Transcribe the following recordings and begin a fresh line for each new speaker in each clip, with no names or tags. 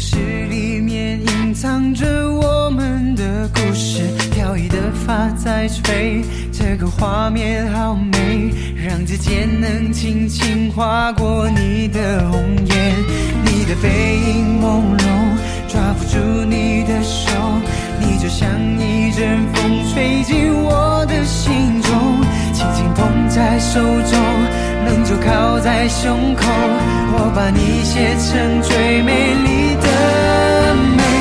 诗里面隐藏着我们的故事，飘逸的发在吹，这个画面好美，让指尖能轻轻划过你的红颜，你的背影朦胧，抓不住你的手，你就像一阵风吹进我的心中，轻轻捧在手中，能就靠在胸口，我把你写成最美丽的美。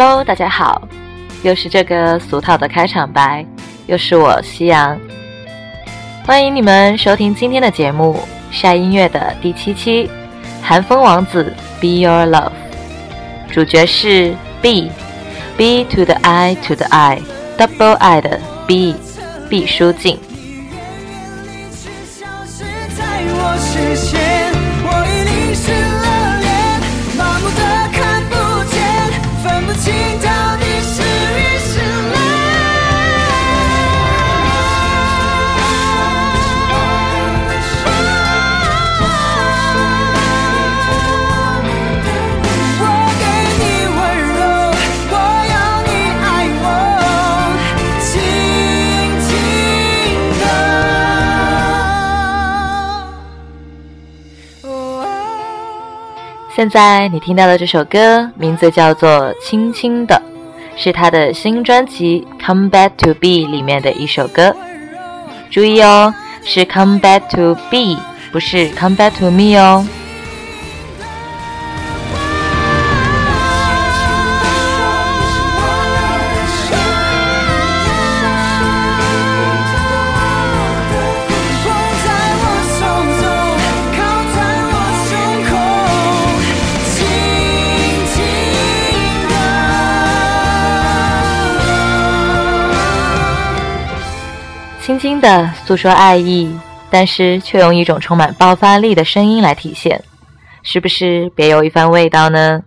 Hello，大家好，又是这个俗套的开场白，又是我夕阳，欢迎你们收听今天的节目《晒音乐》的第七期《寒风王子 Be Your Love》，主角是 B，B to the I to the I，double I 的 B，毕书尽。现在你听到的这首歌名字叫做《轻轻的》，是他的新专辑《Come Back to Be》里面的一首歌。注意哦，是 Come Back to Be，不是 Come Back to Me 哦。
的
诉说爱意，但是却用一种充满爆发力的声音来体现，是不是别有一番味道呢？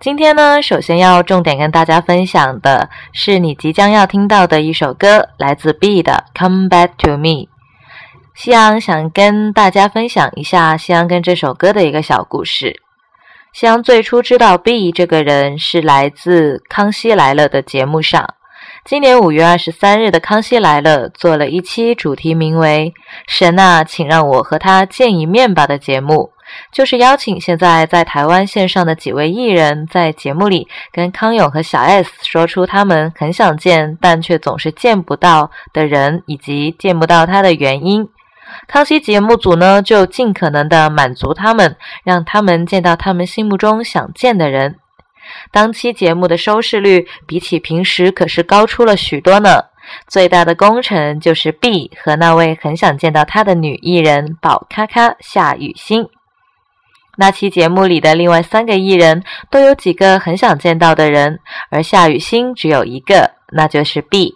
今天呢，首先要重点跟大家分享的是你即将要听到的一首歌，来自 B 的《Come Back to Me》。夕阳想跟大家分享一下夕阳跟这首歌的一个小故事。夕阳最初知道 B 这个人是来自《康熙来了》的节目上。今年五月二十三日的《康熙来了》做了一期主题名为“神啊，请让我和他见一面吧”的节目，就是邀请现在在台湾线上的几位艺人，在节目里跟康永和小 S 说出他们很想见但却总是见不到的人，以及见不到他的原因。康熙节目组呢，就尽可能的满足他们，让他们见到他们心目中想见的人。当期节目的收视率比起平时可是高出了许多呢。最大的功臣就是 B 和那位很想见到他的女艺人宝咖咖夏雨欣。那期节目里的另外三个艺人都有几个很想见到的人，而夏雨欣只有一个，那就是 B。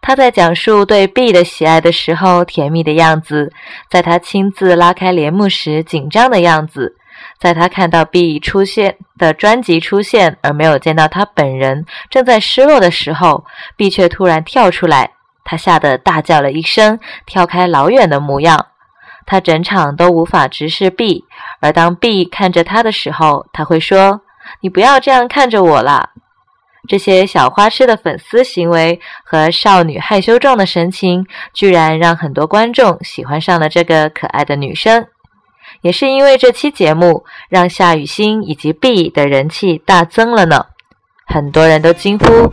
他在讲述对 B 的喜爱的时候甜蜜的样子，在他亲自拉开帘幕时紧张的样子。在他看到 B 出现的专辑出现而没有见到他本人，正在失落的时候，B 却突然跳出来，他吓得大叫了一声，跳开老远的模样。他整场都无法直视 B，而当 B 看着他的时候，他会说：“你不要这样看着我啦。”这些小花痴的粉丝行为和少女害羞状的神情，居然让很多观众喜欢上了这个可爱的女生。也是因为这期节目，让夏雨欣以及 B 的人气大增了呢。很多人都惊呼：“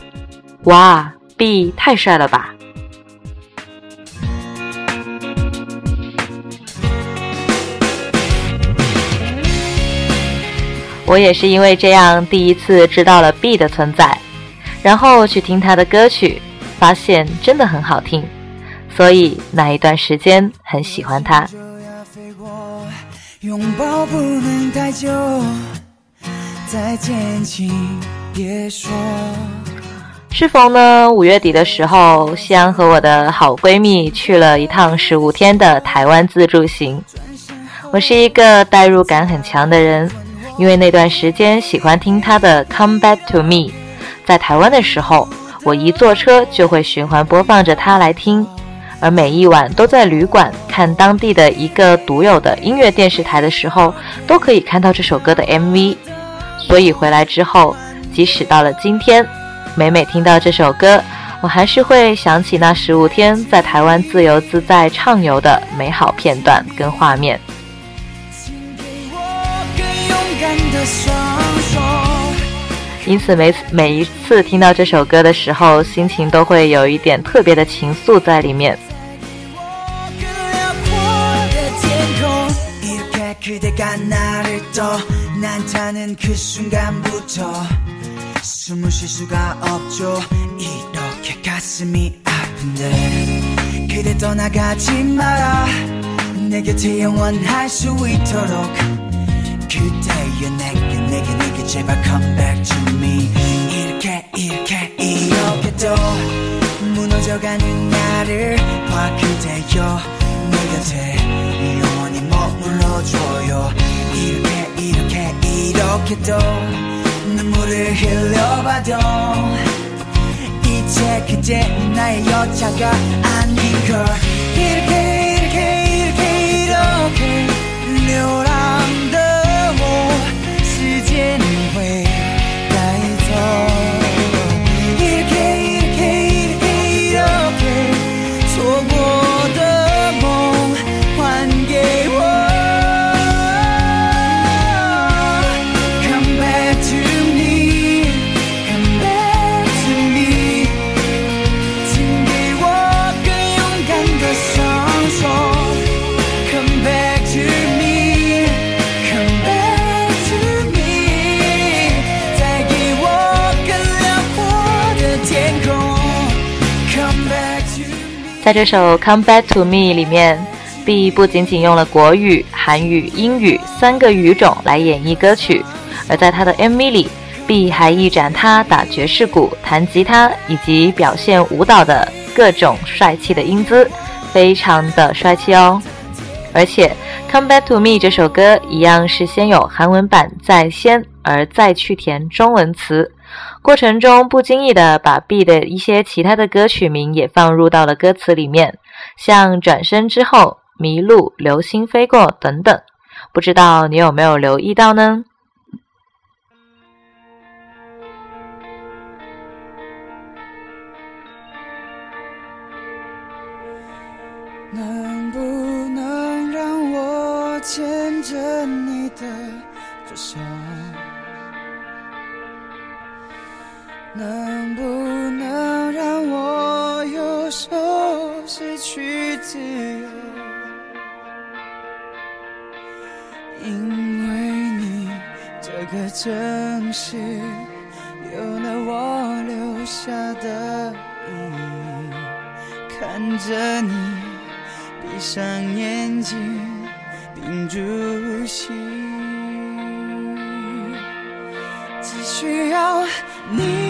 哇，B 太帅了吧！”
我也是因为这样第一次知道了 B 的存在，然后去听他的歌曲，发现真的很好听，所以那一段时间很喜欢他。拥抱不能太久，再见请别说。是否呢五月底的时候，夕阳和我的好闺蜜去了一趟十五天的台湾自助行。我是一个代入感很强的人，因为那段时间喜欢听她的《Come Back to Me》。在台湾的时候，我一坐车就会循环播放着它来听，而每一晚都在旅馆看当地的一个独有的音乐电视台的时候，都可以看到这首歌的 MV。所以回来之后，即使到了今天。每每听到这首歌，我还是会想起那十五天在台湾自由自在畅游的美好片段跟画面。因此，每每一次听到这首歌的时候，心情都会有一点特别的情愫在里面。 숨을 쉴 수가 없죠 이렇게 가슴이 아픈데 그대 떠나가지 마라 내 곁에 영원할 수 있도록 그대여 내게 내게 내게 제발 come back to me. 이렇게 이렇게 이렇게 또 무너져가는 나를 봐 그대여 내 곁에영원히 머물러줘요 이렇게 이렇게 이렇게또 눈물을 흘려봐도 이제 그대 나의 여자가 아닌 걸. 이렇게 이렇게 이렇게 이렇게 료랑도 在这首《Come Back to Me》里面，B 不仅仅用了国语、韩语、英语三个语种来演绎歌曲，而在他的 MV 里，B 还一展他打爵士鼓、弹吉他以及表现舞蹈的各种帅气的英姿，非常的帅气哦。而且，《Come Back to Me》这首歌一样是先有韩文版在先，而再去填中文词。过程中不经意的把 B 的一些其他的歌曲名也放入到了歌词里面，像转身之后、迷路、流星飞过等等，不知道你有没有留意到呢？能不能让我牵着你的左手？能不能让我有手失去自由？因为你这个城市有了我留下的阴影。看着你闭上眼睛，屏住心，只需要你。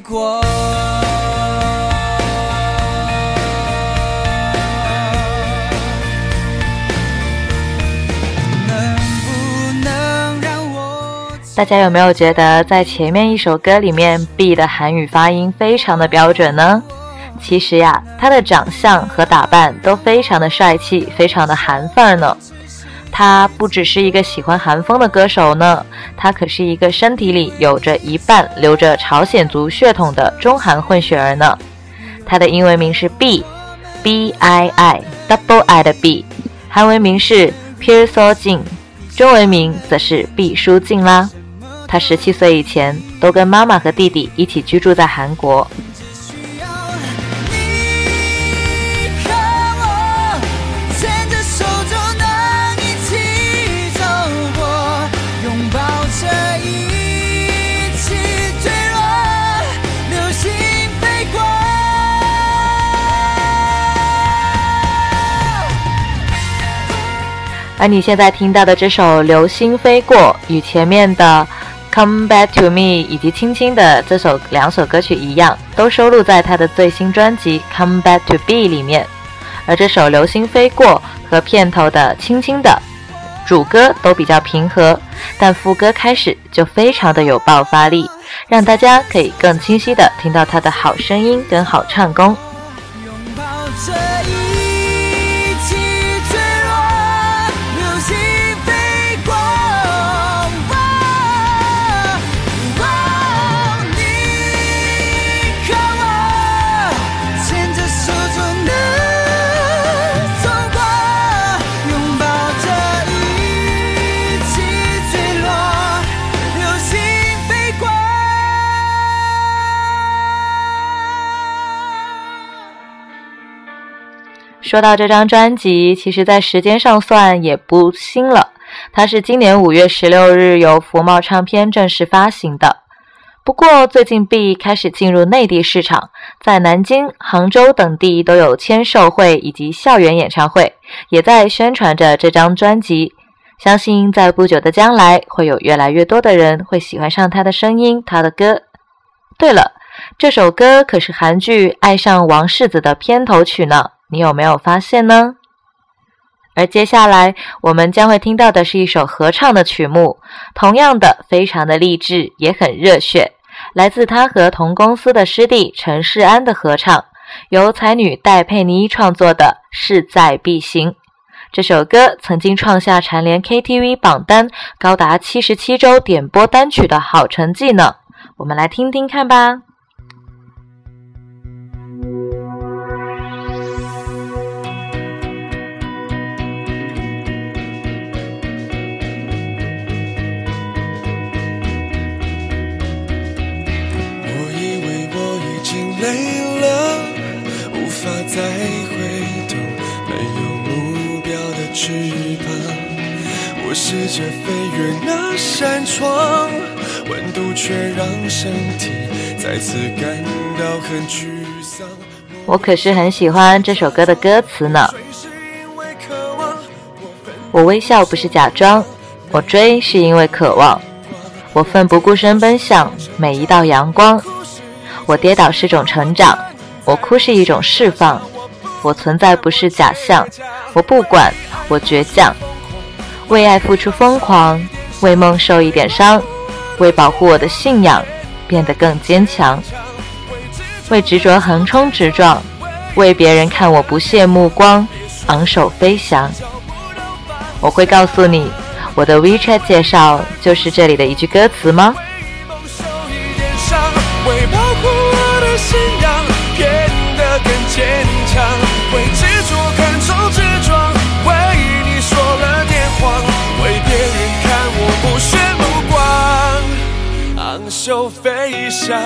过。大家有没有觉得在前面一首歌里面，B 的韩语发音非常的标准呢？其实呀，他的长相和打扮都非常的帅气，非常的韩范儿呢。他不只是一个喜欢韩风的歌手呢，他可是一个身体里有着一半流着朝鲜族血统的中韩混血儿呢。他的英文名是 B，B I I double I 的 B，韩文名是 Pierre So Jin，中文名则是毕书尽啦。
他十七岁以前都跟妈妈和弟弟一起居住在韩国。而你现在听到的这首《流星飞过》，与前面的《Come Back to Me》以及《轻轻的》这首两首歌曲一样，都收录在他的最新专辑《Come Back to Be》里面。而这首《流星飞过》和片头的《轻轻的》，主歌都比较平和，但副歌开始就非常的有爆发力，让大家可以更清晰的听到他的好声音跟好唱功。拥抱说到这张专辑，其实，在时间上算也不新了。它是今年五月十六日由福茂唱片正式发行的。不过，最近 B 开始进入内地市场，在南京、杭州等地都有签售会以及校园演唱会，也在宣传着这张专辑。相信在不久的将来，会有越来越多的人会喜欢上他的声音、他的歌。对了，这首歌可是韩剧《爱上王世子》的片头曲呢。你有没有发现呢？而接下来我们将会听到的是一首合唱的曲目，同样的非常的励志，也很热血，来自他和同公司的师弟陈世安的合唱，由才女戴佩妮创作的《势在必行》这首歌，曾经创下蝉联 KTV 榜单高达七十七周点播单曲的好成绩呢。我们来听听看吧。试着飞越那扇窗，温度却让身体再次感到很沮丧。我可是很喜欢这首歌的歌词呢。我微笑不是假装，我追是因为渴望，我奋不顾身奔向每一道阳光。我跌倒是种成长。我哭是一种释放，我存在不是假象，我不管，我倔强，为爱付出疯狂，为梦受一点伤，为保护我的信仰变得更坚强，为执着横冲直撞，为别人看我不屑目光，昂首飞翔。我会告诉你，我的 WeChat 介绍就是这里的一句歌词吗？光，昂首飞翔。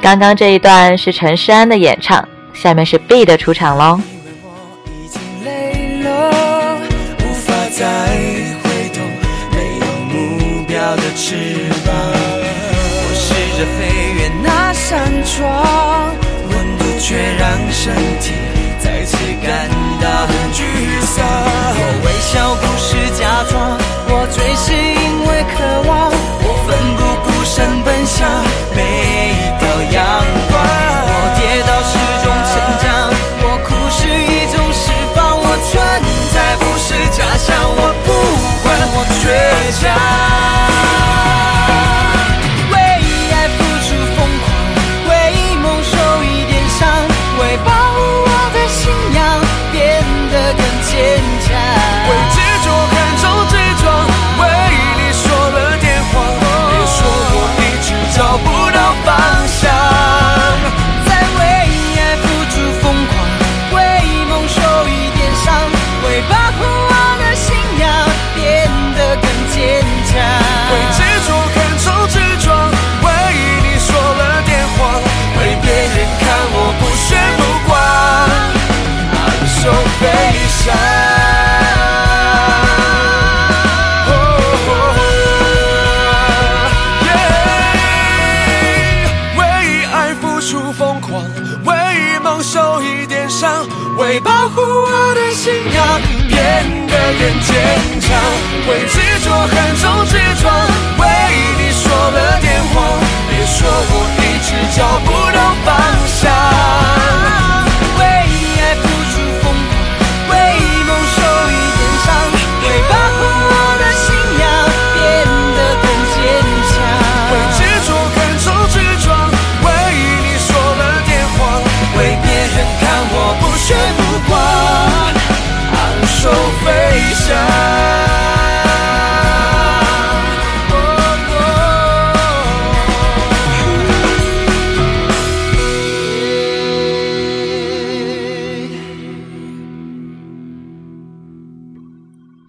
刚刚这一段是陈诗安的演唱，下面是 B 的出场喽。窗，温度却让身体我醉是因为渴望，我奋不顾身奔向每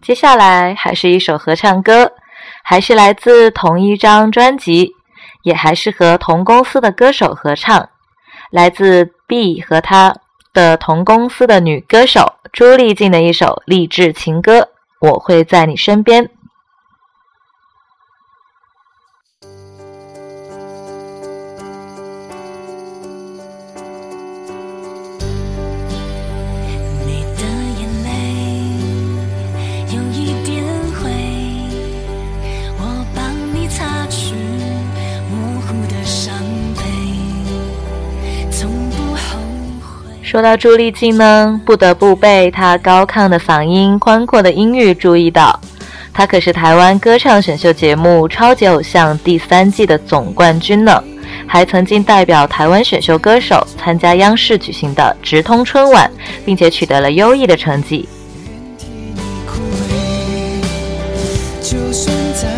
接下来还是一首合唱歌，还是来自同一张专辑，也还是和同公司的歌手合唱，来自 B 和他的同公司的女歌手朱丽静的一首励志情歌《我会在你身边》。说到朱丽静呢，不得不被她高亢的嗓音、宽阔的音域注意到。她可是台湾歌唱选秀节目《超级偶像》第三季的总冠军呢，还曾经代表台湾选秀歌手参加央视举行的直通春晚，并且取得了优异的成绩。就算在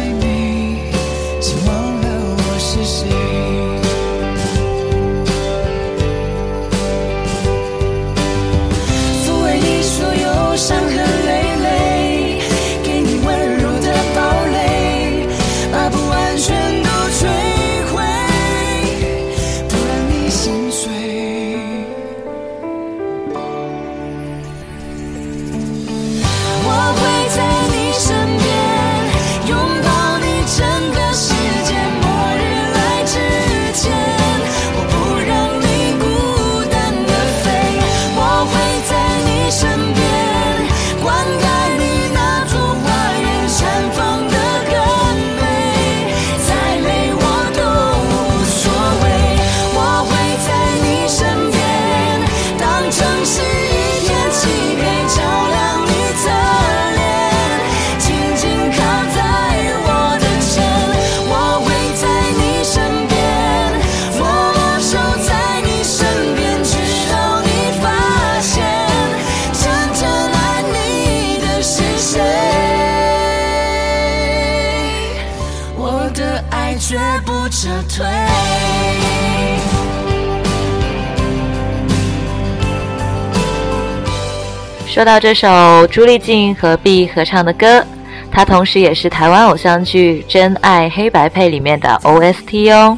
到这首朱丽静和 B 合唱的歌，它同时也是台湾偶像剧《真爱黑白配》里面的 OST 哦。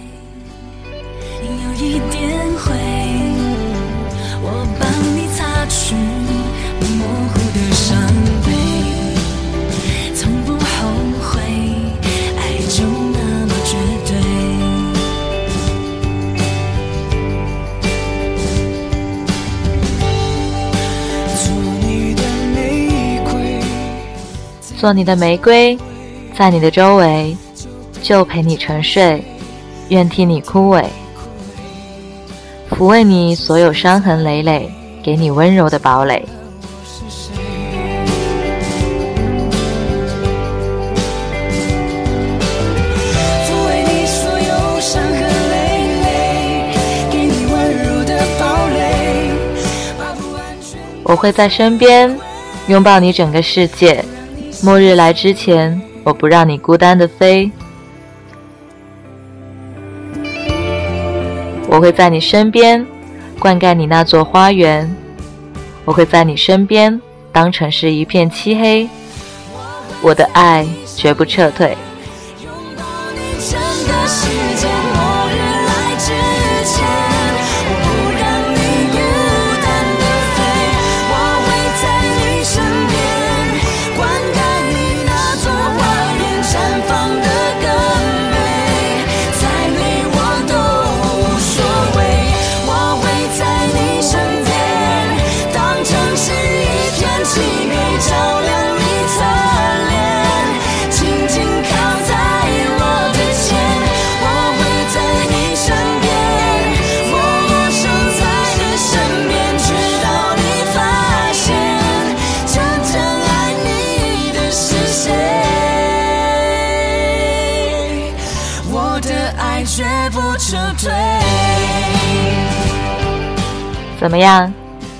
做你的玫瑰，在你的周围，就陪你沉睡，愿替你枯萎，抚慰你所有伤痕累累，给你温柔的堡垒。我会在身边，拥抱你整个世界。末日来之前，我不让你孤单的飞。我会在你身边，灌溉你那座花园。我会在你身边，当城市一片漆黑。我的爱绝不撤退。
一片晴。
怎么样？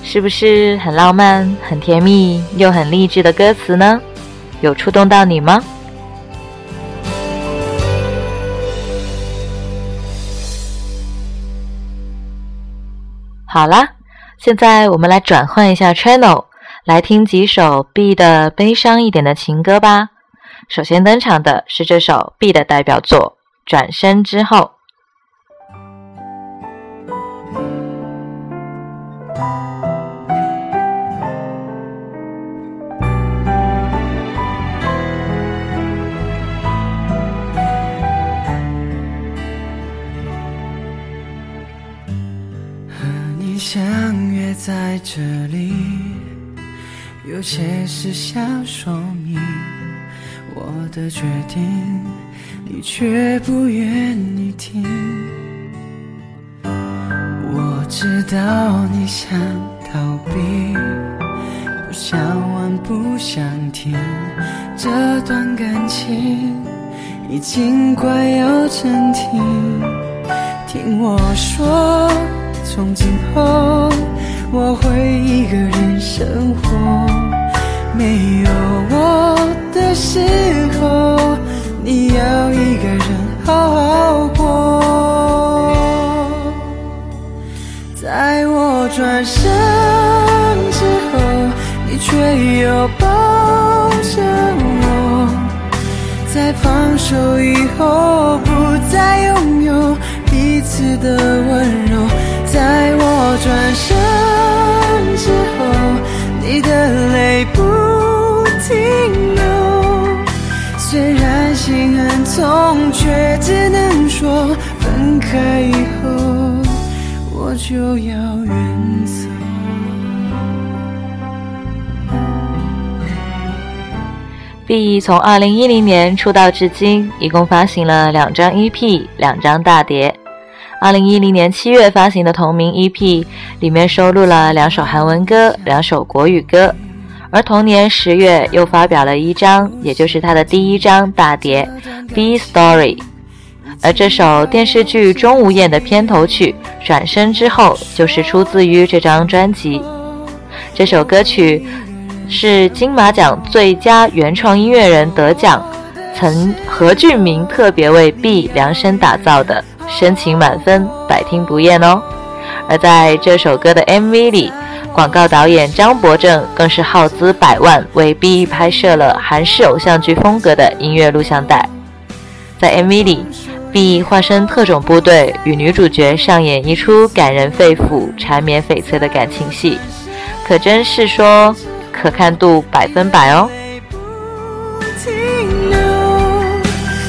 是不是很浪漫、很甜蜜又很励志的歌词呢？有触动到你吗？好啦，现在我们来转换一下 channel，来听几首 B 的悲伤一点的情歌吧。首先登场的是这首 B 的代表作《转身之后》。
在这里，有些事想说明。我的决定，你却不愿意听。我知道你想逃避，不想问，不想听。这段感情已经快要成停。听我说，从今后我会一个人生活，没有我。的时候，你要一个人好好过。在我转身之后，你却又抱着我。在放手以后，不再拥有彼此的就要远走。
B 从二零一零年出道至今，一共发行了两张 EP，两张大碟。二零一零年七月发行的同名 EP 里面收录了两首韩文歌，两首国语歌。而同年十月又发表了一张，也就是他的第一张大碟《B Story》，而这首电视剧《钟无艳》的片头曲《转身之后》就是出自于这张专辑。这首歌曲是金马奖最佳原创音乐人得奖，曾何俊明特别为 B 量身打造的，深情满分，百听不厌哦。而在这首歌的 MV 里。广告导演张博正更是耗资百万为 B 拍摄了韩式偶像剧风格的音乐录像带。在 MV 里并化身特种部队，与女主角上演一出感人肺腑、缠绵悱恻的感情戏，可真是说可看度百分百哦。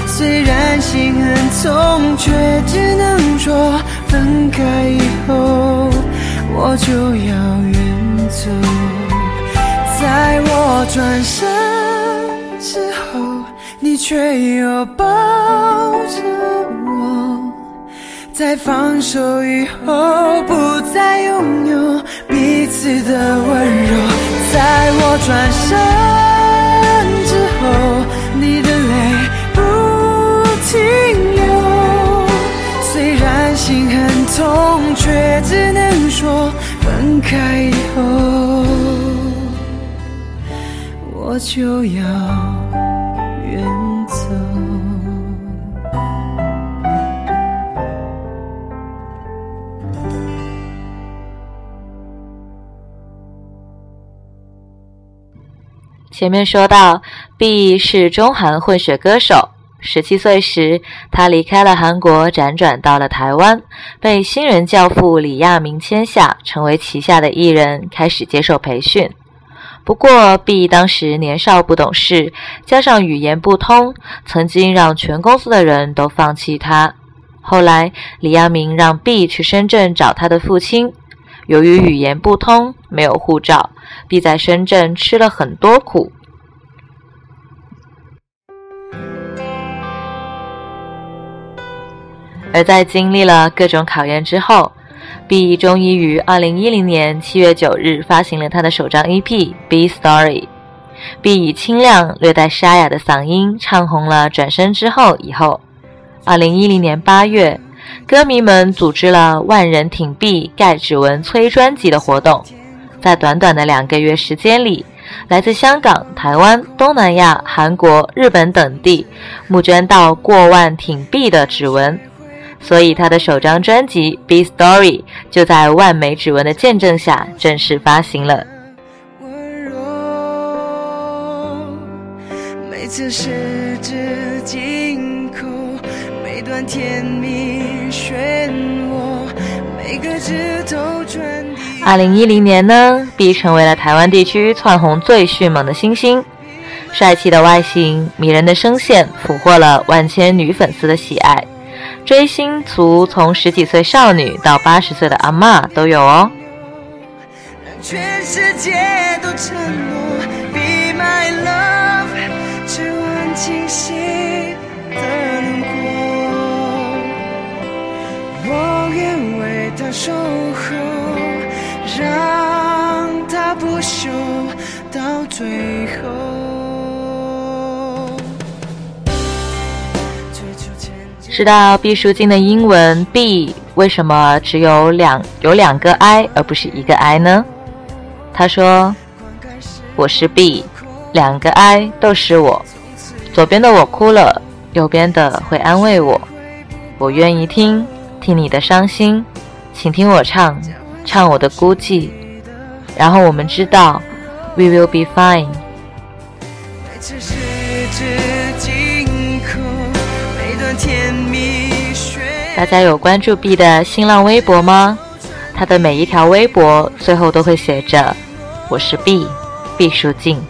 虽然心很痛，却只能说分开以后。我就要远走，在我转身之后，你却又抱着我。在放手以后，不再拥有彼此的温柔。在我转身之后，你的泪不停流。虽然心很痛，却只能。说分开以后，我就要远走。
前面说到，B 是中韩混血歌手。十七岁时，他离开了韩国，辗转到了台湾，被新人教父李亚明签下，成为旗下的艺人，开始接受培训。不过，B 当时年少不懂事，加上语言不通，曾经让全公司的人都放弃他。后来，李亚明让 B 去深圳找他的父亲，由于语言不通，没有护照，B 在深圳吃了很多苦。而在经历了各种考验之后，B 终于于二零一零年七月九日发行了他的首张 EP《B Story》。B 以清亮、略带沙哑的嗓音唱红了《转身之后》以后，二零一零年八月，歌迷们组织了“万人挺 B 盖指纹催专辑”的活动，在短短的两个月时间里，来自香港、台湾、东南亚、韩国、日本等地募捐到过万挺 B 的指纹，所以他的首张专辑《B Story》就在万枚指纹的见证下正式发行了。次十指紧扣，每段甜蜜漩涡，每个指头传递。二零一零年呢，B 成为了台湾地区窜红最迅猛的新星，帅气的外形、迷人的声线，俘获了万千女粉丝的喜爱。追星族从十几岁少女到八十岁的阿嬷都有哦。全世界都沉默，Be my love。只问清晰的轮廓，我愿为他守候，让他不朽到最后。知道毕书尽的英文 B 为什么只有两有两个 I 而不是一个 I 呢？他说：“我是 B。”两个 I 都是我，左边的我哭了，右边的会安慰我。我愿意听听你的伤心，请听我唱唱我的孤寂，然后我们知道，We will be fine。大家有关注 B 的新浪微博吗？他的每一条微博最后都会写着：“我是 B，毕书尽。”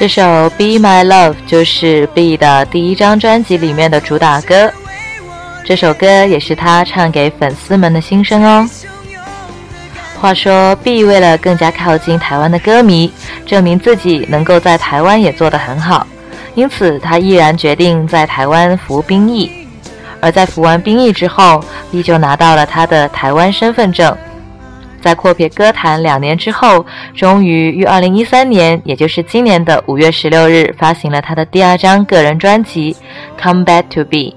这首《Be My Love》就是 B 的第一张专辑里面的主打歌，这首歌也是他唱给粉丝们的心声哦。话说，B 为了更加靠近台湾的歌迷，证明自己能够在台湾也做得很好，因此他毅然决定在台湾服兵役。而在服完兵役之后，B 就拿到了他的台湾身份证。在阔别歌坛两年之后，终于于二零一三年，也就是今年的五月十六日，发行了他的第二张个人专辑《Come Back to B》。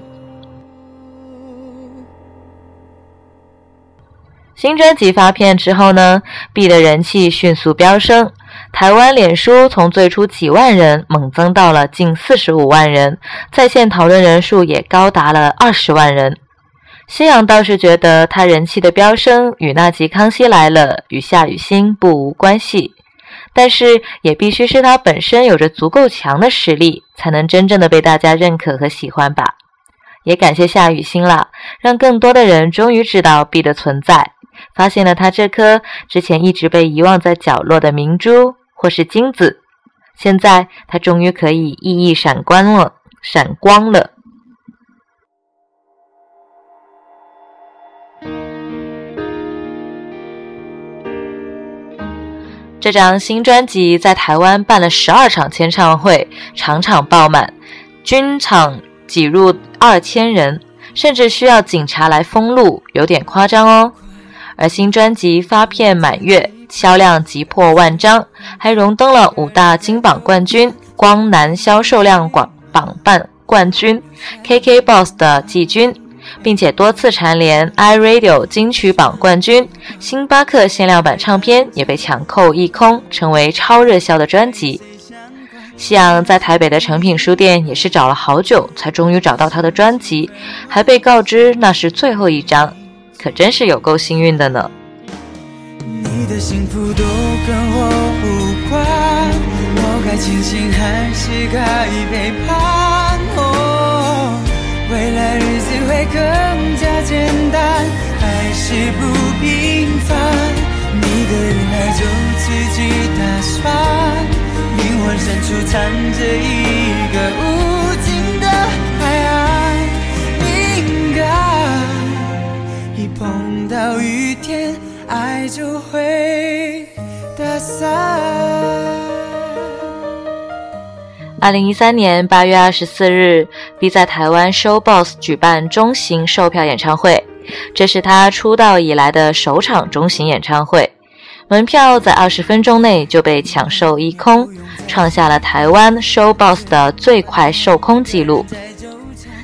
新专辑发片之后呢，B 的人气迅速飙升，台湾脸书从最初几万人猛增到了近四十五万人，在线讨论人数也高达了二十万人。西洋倒是觉得他人气的飙升与那集《康熙来了》与夏雨欣不无关系，但是也必须是他本身有着足够强的实力，才能真正的被大家认可和喜欢吧。也感谢夏雨欣啦，让更多的人终于知道 B 的存在，发现了他这颗之前一直被遗忘在角落的明珠或是金子，现在他终于可以熠熠闪光了，闪光了。这张新专辑在台湾办了十二场签唱会，场场爆满，均场挤入二千人，甚至需要警察来封路，有点夸张哦。而新专辑发片满月，销量急破万张，还荣登了五大金榜冠军、光南销售量榜榜冠冠军、KKBOX 的季军、并且多次蝉联 iRadio 金曲榜冠军。星巴克限量版唱片也被抢购一空，成为超热销的专辑。夕阳在台北的诚品书店也是找了好久，才终于找到他的专辑，还被告知那是最后一张，可真是有够幸运的呢。
你的幸福都跟我无关，我该庆幸还是该背叛？未来日子会更加简单，还是不平凡？你的依赖就自己打算。灵魂深处藏着一个无尽的海岸，应该一碰到雨天，爱就会打散。
二零一三年八月二十四日，B 在台湾 Show Boss 举办中型售票演唱会，这是他出道以来的首场中型演唱会。门票在二十分钟内就被抢售一空，创下了台湾 Show Boss 的最快售空记录。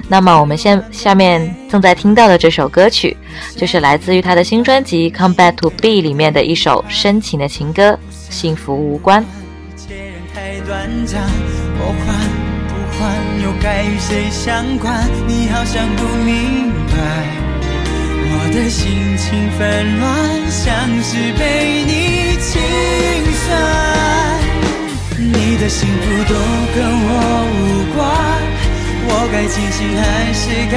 那么我们现下面正在听到的这首歌曲，就是来自于他的新专辑《Come Back to B》里面的一首深情的情歌，《幸福无关》。
换不换，又该与谁相关你好像不明白。我的心情纷乱，像是被你清算。你的幸福都跟我无关，我该庆幸还是该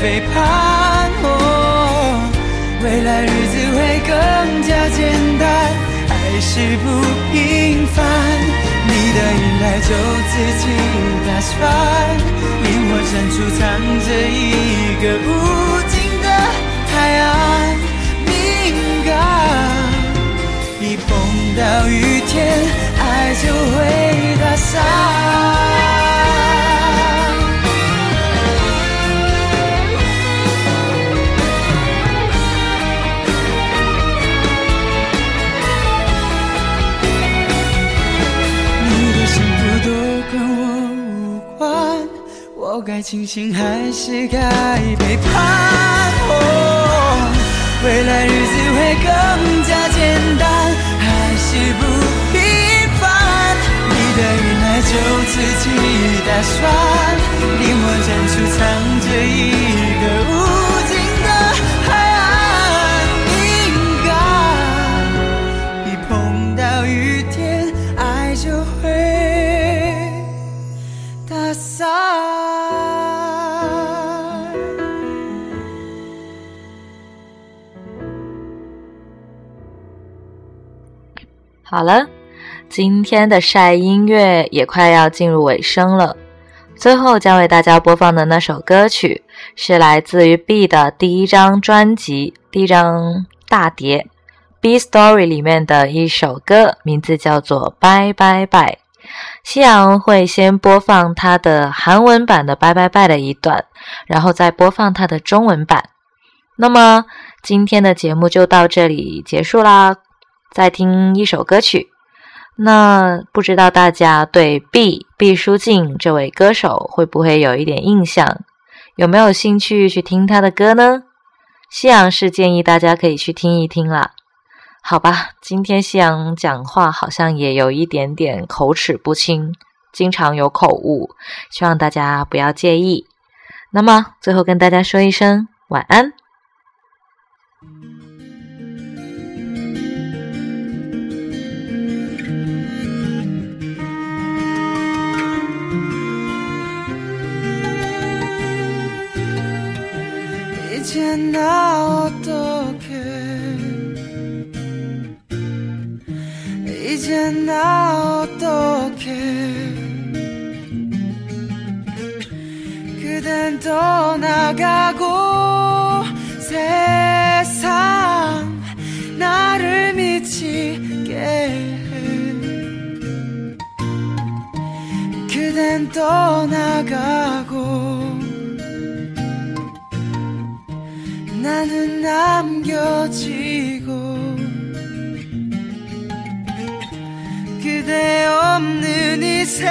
背叛？哦，未来日子会更加简单，还是不平凡？你的依赖就自己打算，灵魂深处藏着一个无该庆幸还是该背叛？未来日子会更加简单，还是不平凡？你的依赖就自己打算，灵魂深处藏着一个
好了，今天的晒音乐也快要进入尾声了。最后将为大家播放的那首歌曲，是来自于 B 的第一张专辑、第一张大碟《B Story》里面的一首歌，名字叫做《拜拜拜》。夕阳会先播放它的韩文版的《拜拜拜》的一段，然后再播放它的中文版。那么今天的节目就到这里结束啦。再听一首歌曲，那不知道大家对毕毕书尽这位歌手会不会有一点印象？有没有兴趣去听他的歌呢？夕阳是建议大家可以去听一听啦。好吧，今天夕阳讲话好像也有一点点口齿不清，经常有口误，希望大家不要介意。那么最后跟大家说一声晚安。
나 어떡해 이제 나 어떡해 그댄 떠나가고 세상 나를 미치게 해. 그댄 떠나가고 남겨지고 그대 없는 이 세상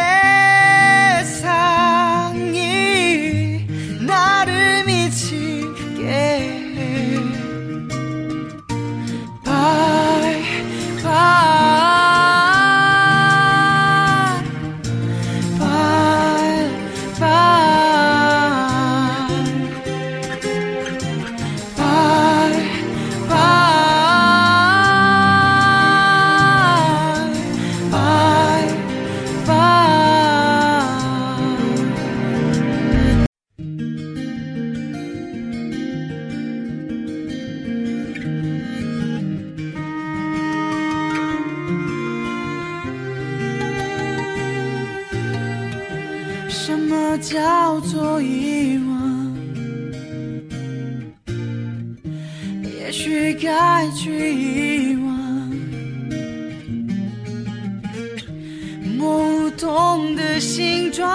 摸不懂的形状，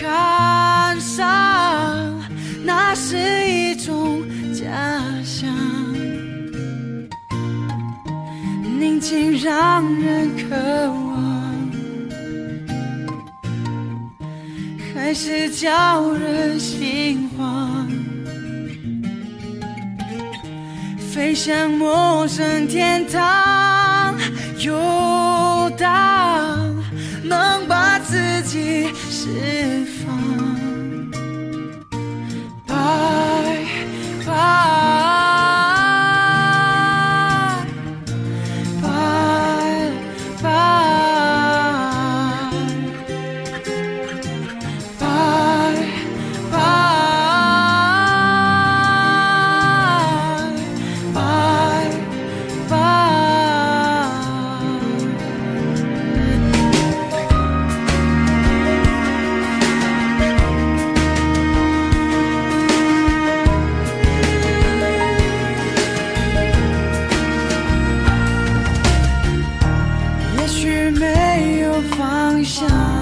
感伤，那是一种假象，宁静让人渴望。还是叫人心慌，飞向陌生天堂，游荡，自己释放。想。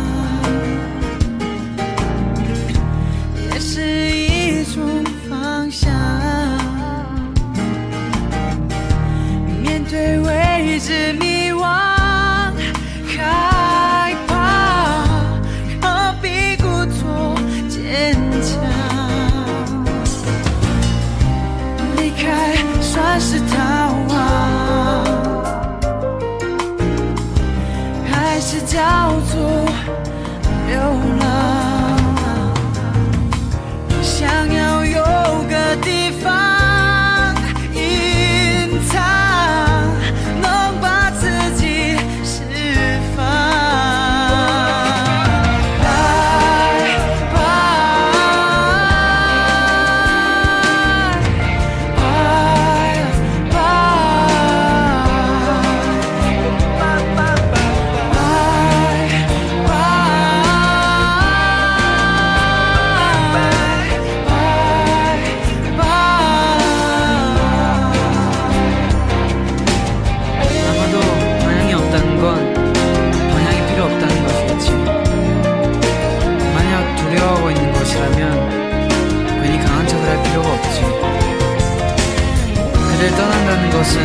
그것은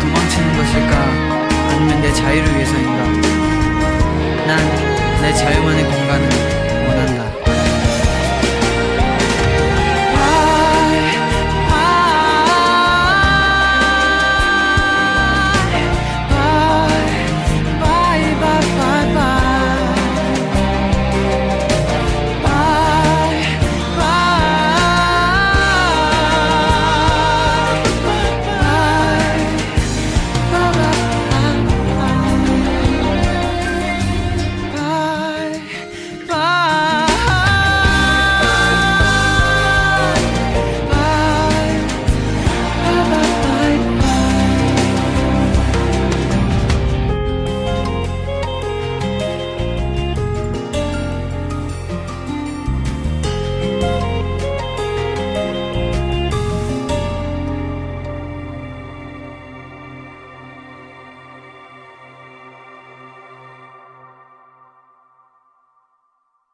도망치는 것일까? 아니면 내 자유를 위해서인가?
난 내 자유만의 공간을 원한다.